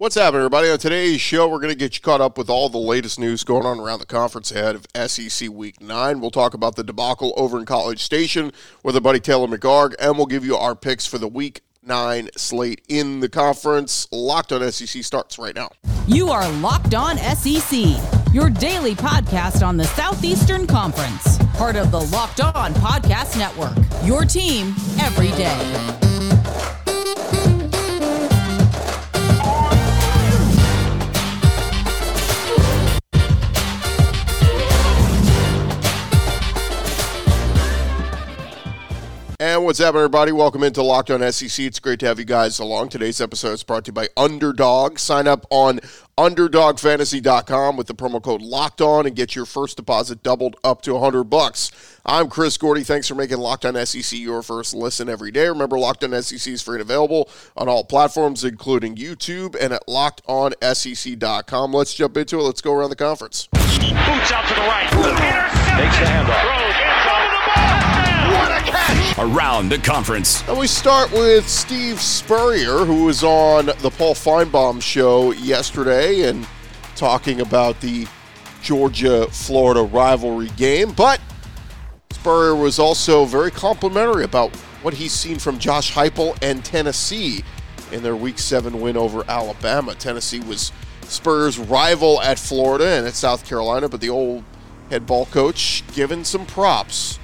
What's happening, everybody? On today's show, we're going to get you caught up with all the latest news going on around the conference ahead of SEC Week 9. We'll talk about the debacle over in College Station with our buddy Taylor McHargue, and we'll give you our picks for the Week 9 slate in the conference. Locked on SEC starts right now. You are Locked On SEC, your daily podcast on the Southeastern Conference, part of the Locked On Podcast Network, your team every day. And what's up, everybody? Welcome into Locked On SEC. It's great to have you guys along. Today's episode is brought to you by Underdog. Sign up on UnderdogFantasy.com with the promo code Locked On and get your first deposit doubled up to 100 bucks. I'm Chris Gordy. Thanks for making Locked On SEC your first listen every day. Remember, Locked On SEC is free and available on all platforms, including YouTube and at LockedOnSEC.com. Let's jump into it. Let's go around the conference. Boots out to the right. Takes the handoff. Throws. Throw the ball. What a catch. Around the conference. And we start with Steve Spurrier, who was on the Paul Finebaum show yesterday and talking about the Georgia Florida rivalry game. But Spurrier was also very complimentary about what he's seen from Josh Heupel and Tennessee in their Week 7 win over Alabama. Tennessee was Spurrier's rival at Florida and at South Carolina, but the old head ball coach given some props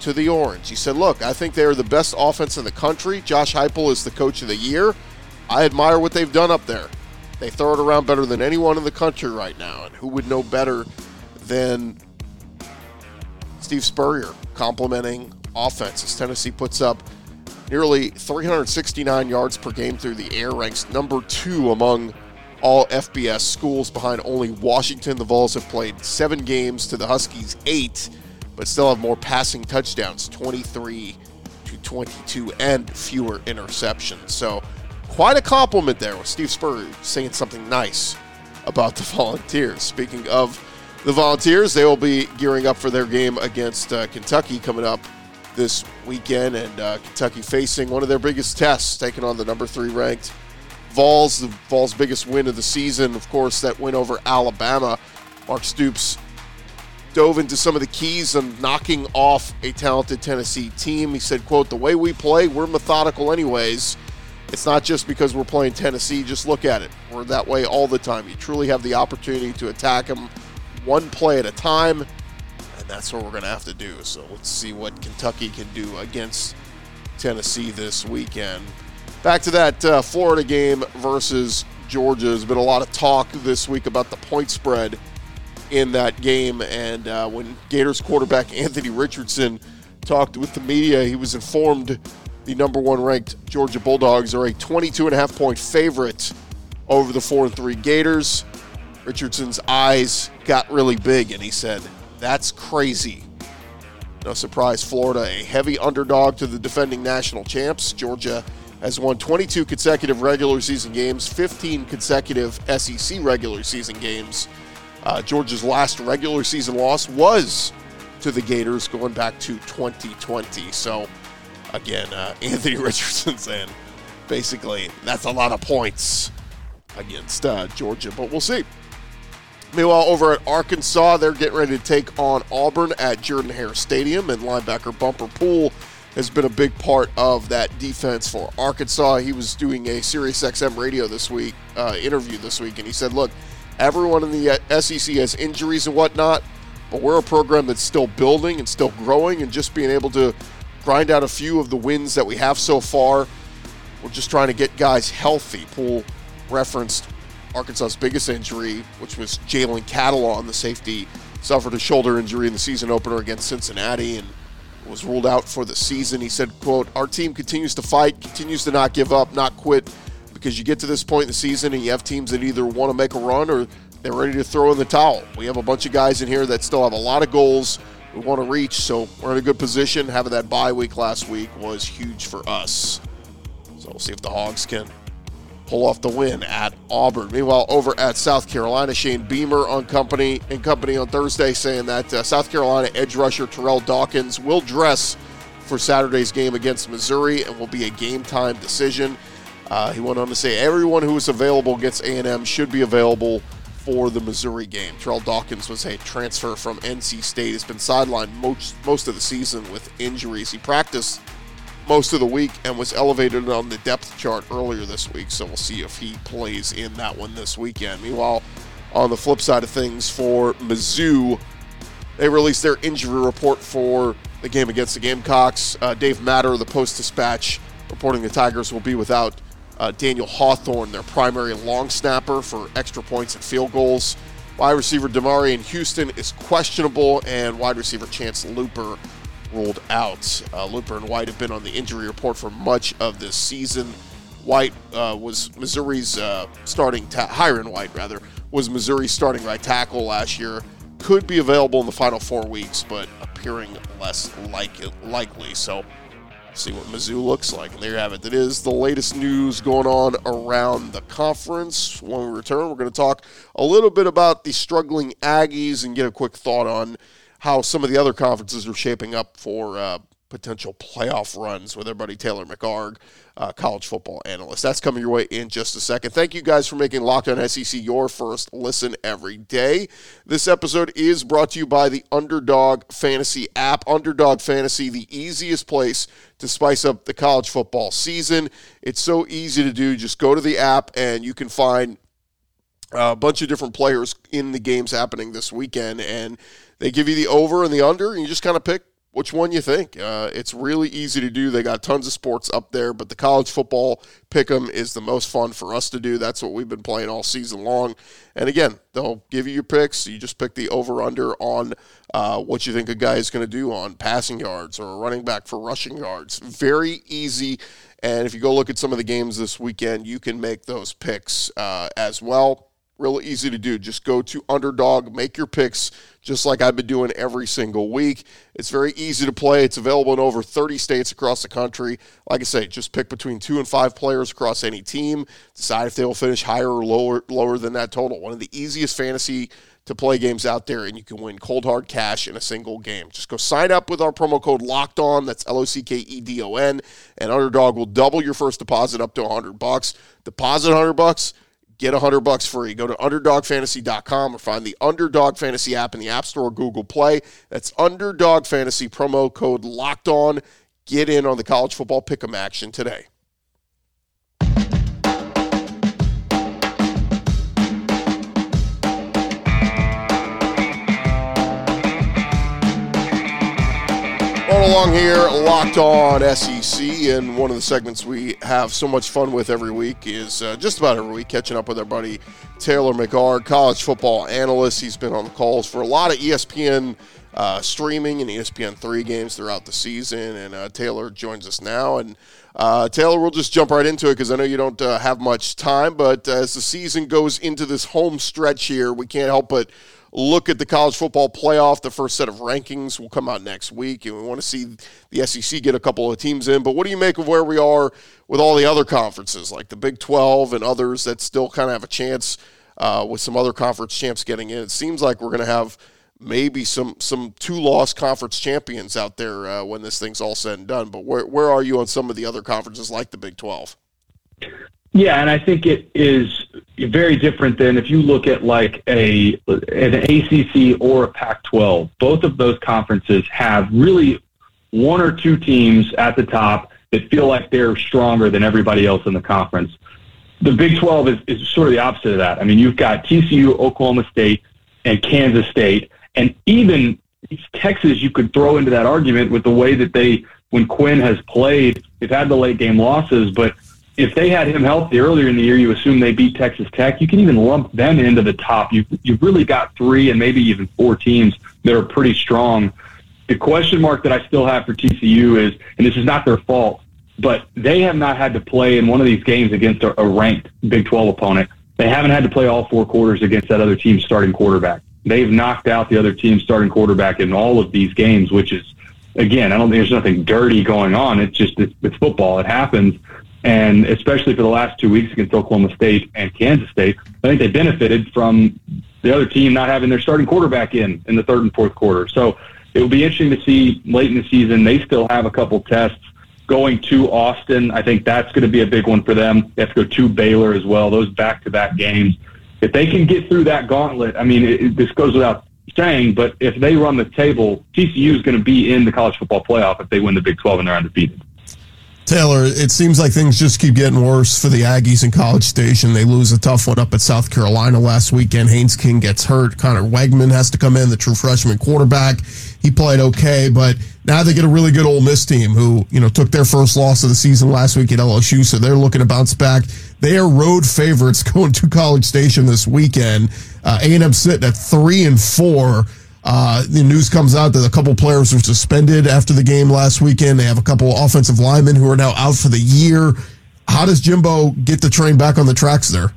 to the Orange. He said, Look, I think they are the best offense in the country. Josh Heupel is the coach of the year. I admire what they've done up there. They throw it around better than anyone in the country right now. And who would know better than Steve Spurrier complimenting offenses? Tennessee puts up nearly 369 yards per game through the air, ranks number two among all FBS schools behind only Washington. The Vols have played seven games to the Huskies, eight but still have more passing touchdowns 23 to 22 and fewer interceptions. So, quite a compliment there with Steve Spurrier saying something nice about the Volunteers. Speaking of the Volunteers, they will be gearing up for their game against uh, Kentucky coming up this weekend, and uh, Kentucky facing one of their biggest tests, taking on the number three ranked Vols, the Vols' biggest win of the season. Of course, that win over Alabama. Mark Stoops dove into some of the keys of knocking off a talented Tennessee team. He said, quote, the way we play, we're methodical anyways. It's not just because we're playing Tennessee. Just look at it. We're that way all the time. You truly have the opportunity to attack them one play at a time, and that's what we're going to have to do. So let's see what Kentucky can do against Tennessee this weekend. Back to that uh, Florida game versus Georgia. There's been a lot of talk this week about the point spread in that game. And uh, when Gators quarterback Anthony Richardson talked with the media, he was informed the number one ranked Georgia Bulldogs are a 22 and a half point favorite over the 4 and 3 Gators. Richardson's eyes got really big and he said, That's crazy. No surprise, Florida, a heavy underdog to the defending national champs. Georgia has won 22 consecutive regular season games, 15 consecutive SEC regular season games. Uh, Georgia's last regular season loss was to the Gators going back to 2020. So, again, uh, Anthony Richardson saying basically that's a lot of points against uh, Georgia, but we'll see. Meanwhile, over at Arkansas, they're getting ready to take on Auburn at Jordan Hare Stadium, and linebacker Bumper Pool has been a big part of that defense for Arkansas. He was doing a SiriusXM radio this week, uh, interview this week, and he said, "Look, Everyone in the uh, SEC has injuries and whatnot, but we're a program that's still building and still growing, and just being able to grind out a few of the wins that we have so far. We're just trying to get guys healthy. Pool referenced Arkansas's biggest injury, which was Jalen Catalon, the safety, suffered a shoulder injury in the season opener against Cincinnati and was ruled out for the season. He said, quote, our team continues to fight, continues to not give up, not quit, because you get to this point in the season and you have teams that either want to make a run or they're ready to throw in the towel. We have a bunch of guys in here that still have a lot of goals we want to reach, so we're in a good position. Having that bye week last week was huge for us. So we'll see if the Hogs can pull off the win at Auburn. Meanwhile, over at South Carolina, Shane Beamer on company and company on Thursday saying that uh, South Carolina edge rusher Terrell Dawkins will dress for Saturday's game against Missouri and will be a game time decision. Uh, he went on to say everyone who is available against A&M should be available for the Missouri game. Terrell Dawkins was a transfer from NC State. He's been sidelined most most of the season with injuries. He practiced most of the week and was elevated on the depth chart earlier this week. So we'll see if he plays in that one this weekend. Meanwhile, on the flip side of things for Mizzou, they released their injury report for the game against the Gamecocks. Uh, Dave Matter, the Post Dispatch, reporting the Tigers will be without uh, Daniel Hawthorne, their primary long snapper for extra points and field goals. Wide receiver Demarion Houston is questionable, and wide receiver Chance Luper ruled out. Uh, Luper and White have been on the injury report for much of this season. White uh, was Missouri's uh, starting, ta- Hyrin White rather, was Missouri's starting right tackle last year. Could be available in the final four weeks, but appearing less like likely. So, see what Mizzou looks like. And there you have it. That is the latest news going on around the conference. When we return, we're going to talk a little bit about the struggling Aggies and get a quick thought on how some of the other conferences are shaping up for uh, potential playoff runs with our buddy Taylor McHargue, uh, college football analyst. That's coming your way in just a second. Thank you guys for making Locked On SEC your first listen every day. This episode is brought to you by the Underdog Fantasy app. Underdog Fantasy, the easiest place to spice up the college football season. It's so easy to do. Just go to the app and you can find a bunch of different players in the games happening this weekend and they give you the over and the under, and you just kind of pick which one you think. Uh, it's really easy to do. They got tons of sports up there, but the college football pick 'em is the most fun for us to do. That's what we've been playing all season long. And again, they'll give you your picks. You just pick the over under on uh, what you think a guy is going to do on passing yards or a running back for rushing yards. Very easy. And if you go look at some of the games this weekend, you can make those picks uh, as well. Real easy to do. Just go to Underdog, make your picks, just like I've been doing every single week. It's very easy to play. It's available in over 30 states across the country. Like I say, just pick between two and five players across any team. Decide if they will finish higher or lower lower than that total. One of the easiest fantasy to play games out there, and you can win cold hard cash in a single game. Just go sign up with our promo code Locked On. That's L O C K E D O N, and Underdog will double your first deposit up to 100 bucks. Deposit 100 bucks get 100 bucks free. Go to underdogfantasy.com or find the Underdog Fantasy app in the App Store or Google Play. That's Underdog Fantasy promo code locked on. Get in on the college football pick'em action today. Along here, locked on SEC, and one of the segments we have so much fun with every week is uh, just about every week catching up with our buddy Taylor McHargue, college football analyst. He's been on the calls for a lot of ESPN uh, streaming and ESPN three games throughout the season, and uh, Taylor joins us now. And uh, Taylor, we'll just jump right into it because I know you don't uh, have much time, but as the season goes into this home stretch here, we can't help but look at the college football playoff. The first set of rankings will come out next week, and we want to see the SEC get a couple of teams in. But what do you make of where we are with all the other conferences, like the Big 12 and others that still kind of have a chance uh, with some other conference champs getting in? It seems like we're going to have maybe some some two loss conference champions out there uh, when this thing's all said and done. But where where are you on some of the other conferences like the Big 12? Yeah, and I think it is very different than if you look at like a an ACC or a Pac-12. Both of those conferences have really one or two teams at the top that feel like they're stronger than everybody else in the conference. The Big 12 is, is sort of the opposite of that. I mean, you've got TCU, Oklahoma State, and Kansas State, and even Texas you could throw into that argument with the way that they, when Quinn has played, they've had the late game losses, but if they had him healthy earlier in the year, you assume they beat Texas Tech. You can even lump them into the top. You you've really got three and maybe even four teams that are pretty strong. The question mark that I still have for TCU is, and this is not their fault, but they have not had to play in one of these games against a, a ranked Big 12 opponent. They haven't had to play all four quarters against that other team's starting quarterback. They've knocked out the other team's starting quarterback in all of these games, which is, again, I don't think there's nothing dirty going on. It's just it's, it's football. It happens. And especially for the last two weeks against Oklahoma State and Kansas State, I think they benefited from the other team not having their starting quarterback in in the third and fourth quarter. So it will be interesting to see late in the season. They still have a couple tests going to Austin. I think that's going to be a big one for them. They have to go to Baylor as well. Those back-to-back games. If they can get through that gauntlet, I mean, it, this goes without saying, but if they run the table, TCU is going to be in the college football playoff if they win the Big 12 and they're undefeated. Taylor, it seems like things just keep getting worse for the Aggies in College Station. They lose a tough one up at South Carolina last weekend. Haynes King gets hurt. Conner Weigman has to come in, the true freshman quarterback. He played okay, but now they get a really good Ole Miss team who, you know, took their first loss of the season last week at LSU, so they're looking to bounce back. They are road favorites going to College Station this weekend. Uh, A&M sitting at three and four. Uh, the news comes out that a couple players were suspended after the game last weekend. They have a couple offensive linemen who are now out for the year. How does Jimbo get the train back on the tracks there?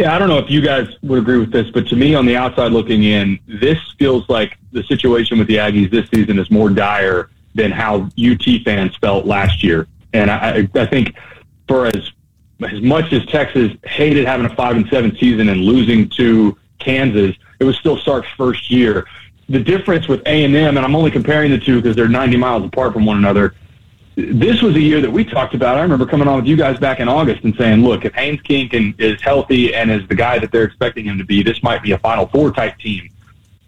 Yeah, I don't know if you guys would agree with this, but to me, on the outside looking in, this feels like the situation with the Aggies this season is more dire than how UT fans felt last year. And I, I think for as as much as Texas hated having a five and seven season and losing to Kansas, it was still Sark's first year. The difference with A and I'm only comparing the two because they're 90 miles apart from one another. This was a year that we talked about. I remember coming on with you guys back in August and saying, "Look, if Haynes King is healthy and is the guy that they're expecting him to be, this might be a Final Four type team."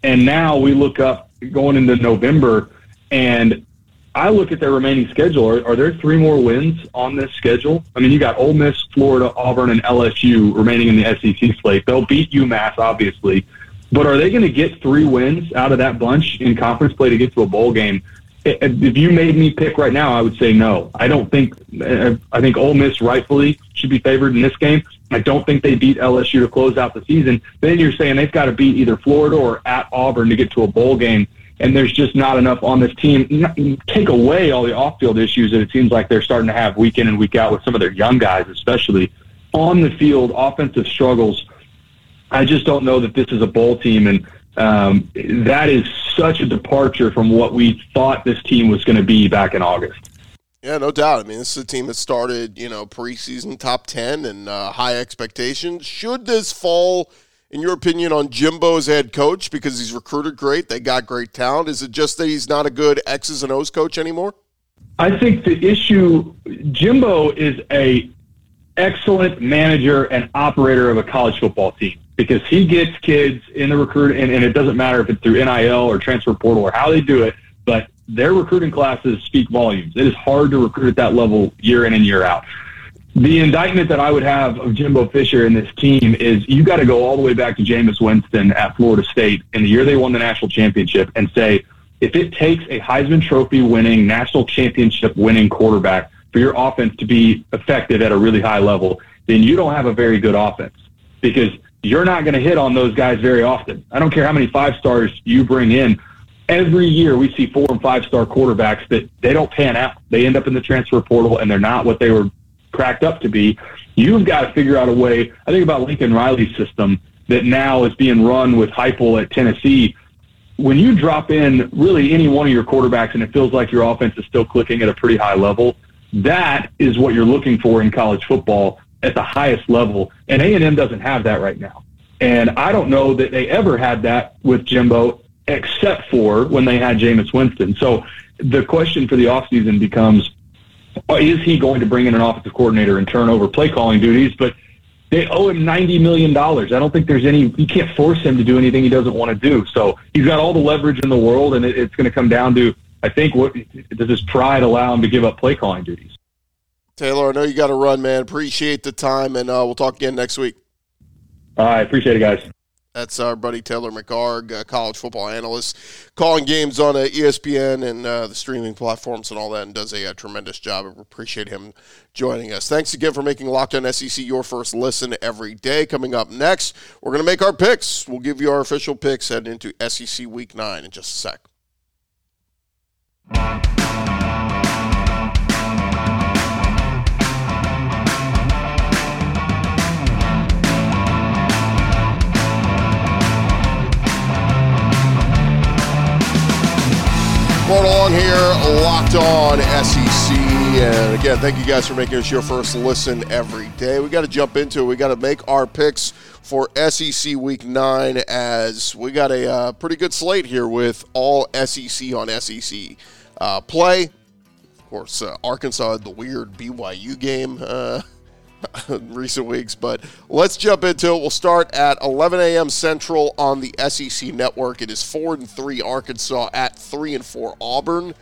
And now we look up going into November, and I look at their remaining schedule. Are, are, there three more wins on this schedule? I mean, you got Ole Miss, Florida, Auburn, and LSU remaining in the SEC slate. They'll beat UMass, obviously. But are they going to get three wins out of that bunch in conference play to get to a bowl game? If you made me pick right now, I would say no. I don't think. I think Ole Miss rightfully should be favored in this game. I don't think they beat LSU to close out the season. Then you're saying they've got to beat either Florida or at Auburn to get to a bowl game, and there's just not enough on this team. Take away all the off-field issues that it seems like they're starting to have week in and week out with some of their young guys, especially on the field, offensive struggles I just don't know that this is a bowl team, and um, that is such a departure from what we thought this team was going to be back in August. Yeah, no doubt. I mean, this is a team that started, you know, preseason top 10 and uh, high expectations. Should this fall, in your opinion, on Jimbo's head coach because he's recruited great? They got great talent. Is it just that he's not a good X's and O's coach anymore? I think the issue, Jimbo is a excellent manager and operator of a college football team because he gets kids in the recruit, and, and it doesn't matter if it's through NIL or transfer portal or how they do it, but their recruiting classes speak volumes. It is hard to recruit at that level year in and year out. The indictment that I would have of Jimbo Fisher and this team is you got to go all the way back to Jameis Winston at Florida State in the year they won the national championship and say, if it takes a Heisman Trophy winning, national championship winning quarterback for your offense to be effective at a really high level, then you don't have a very good offense because you're not going to hit on those guys very often. I don't care how many five stars you bring in. Every year we see four and five star quarterbacks that they don't pan out. They end up in the transfer portal and they're not what they were cracked up to be. You've got to figure out a way. I think about Lincoln Riley's system that now is being run with Heupel at Tennessee. When you drop in really any one of your quarterbacks and it feels like your offense is still clicking at a pretty high level, that is what you're looking for in college football at the highest level, and A&M doesn't have that right now. And I don't know that they ever had that with Jimbo, except for when they had Jameis Winston. So the question for the offseason becomes, uh, is he going to bring in an offensive coordinator and turn over play calling duties? But they owe him $90 million. I don't think there's any, you can't force him to do anything he doesn't want to do. So he's got all the leverage in the world, and it, it's going to come down to, I think, what does his pride allow him to give up play calling duties? Taylor, I know you got to run, man. Appreciate the time, and uh, we'll talk again next week. I appreciate it, guys. That's our buddy Taylor McHargue, uh, college football analyst, calling games on uh, ESPN and uh, the streaming platforms and all that, and does a, a, tremendous job. I appreciate him joining us. Thanks again for making Locked On SEC your first listen every day. Coming up next, we're going to make our picks. We'll give you our official picks heading into SEC Week 9 in just a sec. Going along here, locked on SEC. And again, thank you guys for making us your first listen every day. We got to jump into it. We got to make our picks for SEC Week 9 as we got a uh, pretty good slate here with all SEC on SEC uh, play. Of course, uh, Arkansas had the weird BYU game uh, recent weeks, but let's jump into it. We'll start at 11 a.m. Central on the SEC network. It is four and three Arkansas at three and four Auburn,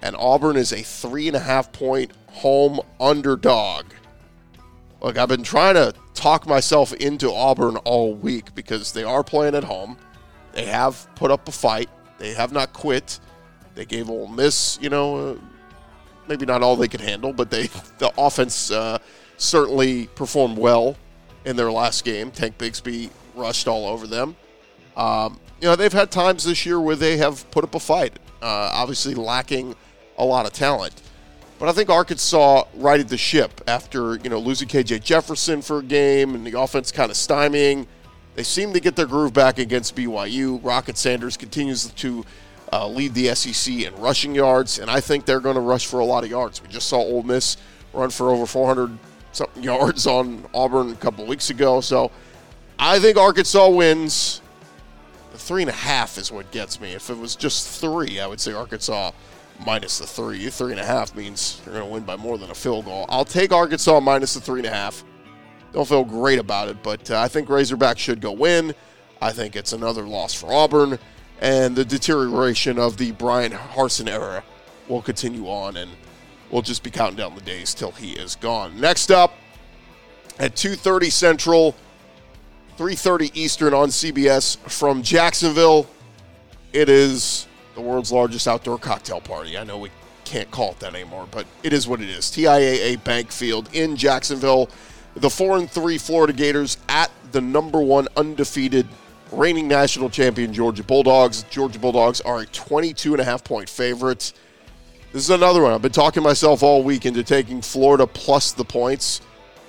and Auburn is a three and a half point home underdog. Look, I've been trying to talk myself into Auburn all week because they are playing at home. They have put up a fight. They have not quit. They gave Ole Miss, you know, maybe not all they could handle, but they the offense uh, certainly performed well in their last game. Tank Bigsby rushed all over them. Um, you know, they've had times this year where they have put up a fight, uh, obviously lacking a lot of talent. But I think Arkansas righted the ship after, you know, losing KJ Jefferson for a game and the offense kind of stymieing. They seem to get their groove back against BYU. Rocket Sanders continues to uh, lead the SEC in rushing yards, and I think they're going to rush for a lot of yards. We just saw Ole Miss run for over 400 something yards on Auburn a couple weeks ago. So I think Arkansas wins. The three and a half is what gets me. If it was just three, I would say Arkansas minus the three. Three and a half means you're going to win by more than a field goal. I'll take Arkansas minus the three and a half. Don't feel great about it, but uh, I think Razorback should go win. I think it's another loss for Auburn, and the deterioration of the Bryan Harsin era will continue on, and we'll just be counting down the days till he is gone. Next up, at 2:30 Central, 3:30 Eastern on CBS from Jacksonville, it is the world's largest outdoor cocktail party. I know we can't call it that anymore, but it is what it is. TIAA Bank Field in Jacksonville. The 4 and 3 Florida Gators at the number 1 undefeated reigning national champion Georgia Bulldogs. Georgia Bulldogs are a 22 and a half point favorite. This is another one. I've been talking myself all week into taking Florida plus the points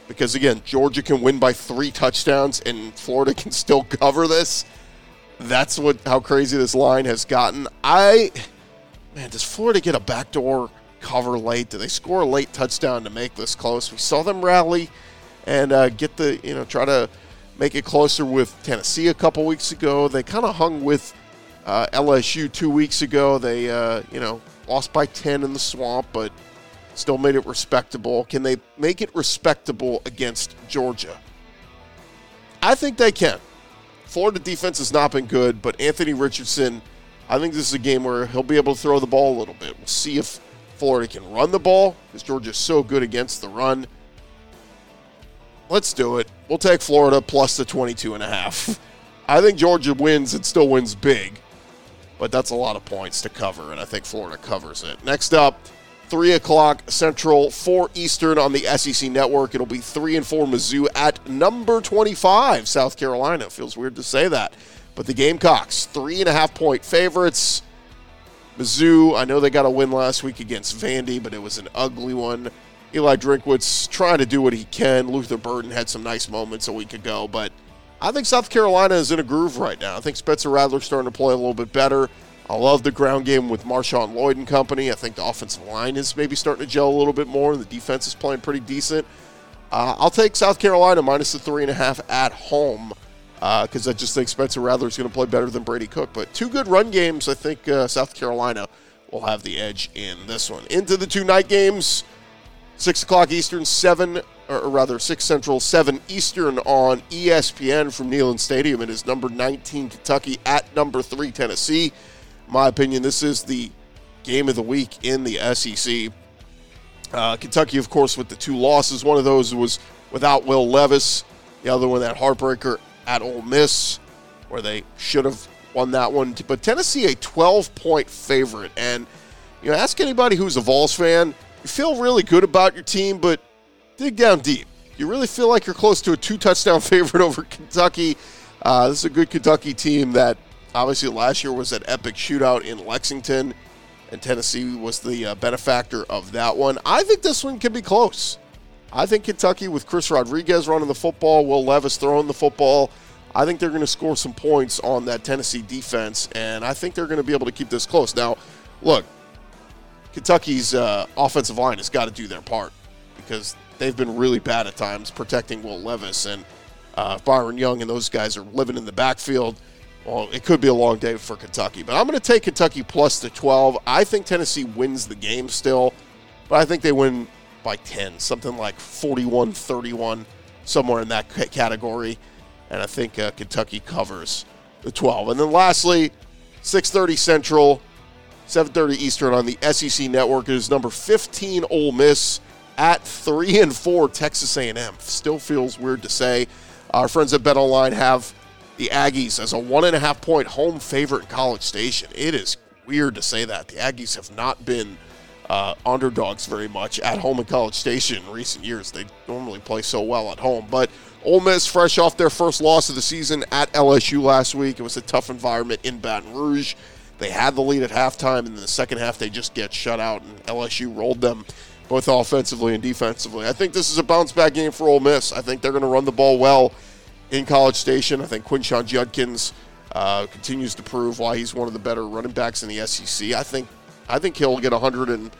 because again, Georgia can win by 3 touchdowns and Florida can still cover this. That's what how crazy this line has gotten. I man, does Florida get a backdoor cover late? Do they score a late touchdown to make this close? We saw them rally and uh, get the you know try to make it closer with Tennessee a couple weeks ago. They kind of hung with uh, LSU two weeks ago. They uh, you know lost by ten in the swamp, but still made it respectable. Can they make it respectable against Georgia? I think they can. Florida defense has not been good, but Anthony Richardson, I think this is a game where he'll be able to throw the ball a little bit. We'll see if Florida can run the ball because Georgia's so good against the run. Let's do it. We'll take Florida plus the 22 and a half. I think Georgia wins and still wins big, but that's a lot of points to cover, and I think Florida covers it. Next up, 3 o'clock Central, 4 Eastern on the SEC Network. It'll be 3 and 4 Mizzou at number 25, South Carolina. Feels weird to say that. But the Gamecocks, 3.5 point favorites. Mizzou, I know they got a win last week against Vandy, but it was an ugly one. Eli Drinkwitz trying to do what he can. Luther Burden had some nice moments a week ago, but I think South Carolina is in a groove right now. I think Spencer Rattler's starting to play a little bit better. I love the ground game with Marshawn Lloyd and company. I think the offensive line is maybe starting to gel a little bit more. And the defense is playing pretty decent. Uh, I'll take South Carolina minus the three and a half at home because uh, I just think Spencer Rattler is going to play better than Brady Cook. But two good run games. I think uh, South Carolina will have the edge in this one. Into the two night games. 6 o'clock Eastern, 7, or rather 6 Central, 7 Eastern on ESPN from Neyland Stadium. It is number 19 Kentucky at number 3 Tennessee. My opinion, this is the game of the week in the SEC. Uh, Kentucky, of course, with the two losses. One of those was without Will Levis. The other one, that heartbreaker at Ole Miss, where they should have won that one. But Tennessee, a 12 point favorite. And, you know, ask anybody who's a Vols fan you feel really good about your team, but dig down deep. You really feel like you're close to a two touchdown favorite over Kentucky. Uh, this is a good Kentucky team that obviously last year was that epic shootout in Lexington, and Tennessee was the uh, benefactor of that one. I think this one can be close. I think Kentucky, with Chris Rodriguez running the football, Will Levis throwing the football, I think they're going to score some points on that Tennessee defense, and I think they're going to be able to keep this close. Now, look, Kentucky's uh, offensive line has got to do their part because they've been really bad at times protecting Will Levis and uh, Byron Young and those guys are living in the backfield. Well, it could be a long day for Kentucky, but I'm going to take Kentucky plus the 12. I think Tennessee wins the game still. but I think they win by 10, something like 41 31, somewhere in that category. And I think uh, Kentucky covers the 12. And then lastly, 6:30 Central, 7:30 Eastern on the SEC network is number 15 Ole Miss at 3 and 4 Texas A&M. Still feels weird to say. Our friends at BetOnline have the Aggies as a one and a half point home favorite in College Station. It is weird to say that. The Aggies have not been uh, underdogs very much at home in College Station in recent years. They normally play so well at home. But Ole Miss, fresh off their first loss of the season at LSU last week, it was a tough environment in Baton Rouge. They had the lead at halftime, and in the second half, they just get shut out, and LSU rolled them both offensively and defensively. I think this is a bounce back game for Ole Miss. I think they're going to run the ball well in College Station. I think Quinshon Judkins uh, continues to prove why he's one of the better running backs in the SEC. I think I think he'll get 100 and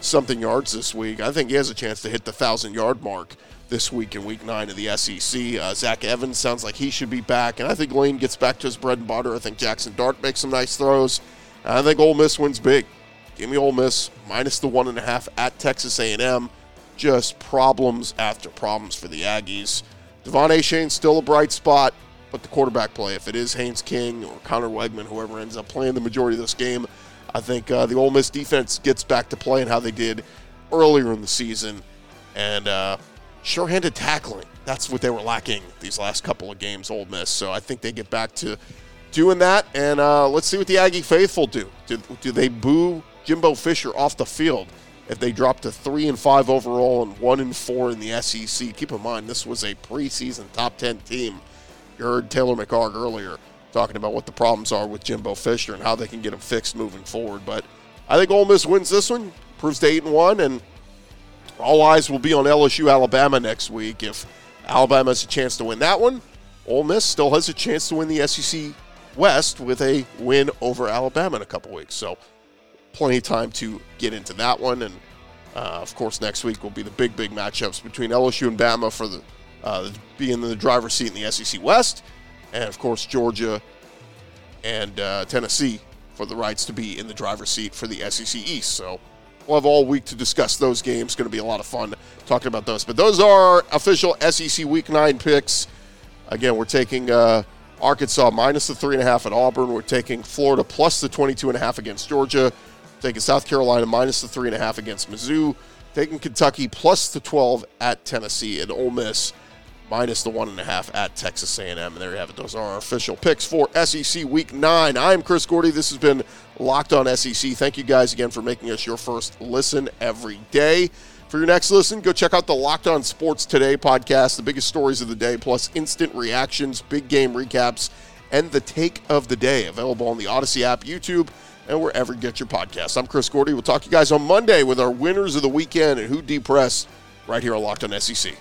something yards this week. I think he has a chance to hit the thousand yard mark this week in Week Nine of the SEC. Uh, Zach Evans sounds like he should be back, and I think Lane gets back to his bread and butter. I think Jackson Dart makes some nice throws. And I think Ole Miss wins big. Give me Ole Miss minus the one and a half at Texas A&M. Just problems after problems for the Aggies. De'Von Achane still a bright spot, but the quarterback play, if it is Haynes King or Conner Weigman, whoever ends up playing the majority of this game, I think uh, the Ole Miss defense gets back to playing how they did earlier in the season. And uh, sure-handed tackling, that's what they were lacking these last couple of games, Ole Miss. So I think they get back to doing that. And uh, let's see what the Aggie faithful do. do. Do they boo Jimbo Fisher off the field if they drop to three and five overall and one and four in the SEC? Keep in mind this was a preseason top ten team. You heard Taylor McHargue earlier talking about what the problems are with Jimbo Fisher and how they can get them fixed moving forward. But I think Ole Miss wins this one, proves to eight and one, and all eyes will be on LSU Alabama next week. If Alabama has a chance to win that one, Ole Miss still has a chance to win the SEC West with a win over Alabama in a couple weeks. So plenty of time to get into that one. And uh, of course, next week will be the big, big matchups between LSU and Bama for the uh, being in the driver's seat in the SEC West, and of course Georgia and uh, Tennessee for the rights to be in the driver's seat for the SEC East. So we'll have all week to discuss those games. Going to be a lot of fun talking about those. But those are official SEC Week Nine picks. Again, we're taking uh, Arkansas minus the three and a half at Auburn. We're taking Florida plus the 22 and a half against Georgia. Taking South Carolina minus the three and a half against Mizzou. Taking Kentucky plus the 12 at Tennessee and Ole Miss minus the one and a half at Texas A&M. And there you have it. Those are our official picks for SEC Week Nine. I'm Chris Gordy. This has been Locked On SEC. Thank you guys again for making us your first listen every day. For your next listen, go check out the Locked On Sports Today podcast, the biggest stories of the day, plus instant reactions, big game recaps, and the take of the day. Available on the Audacy app, YouTube, and wherever you get your podcasts. I'm Chris Gordy. We'll talk to you guys on Monday with our winners of the weekend and who depressed right here on Locked On SEC.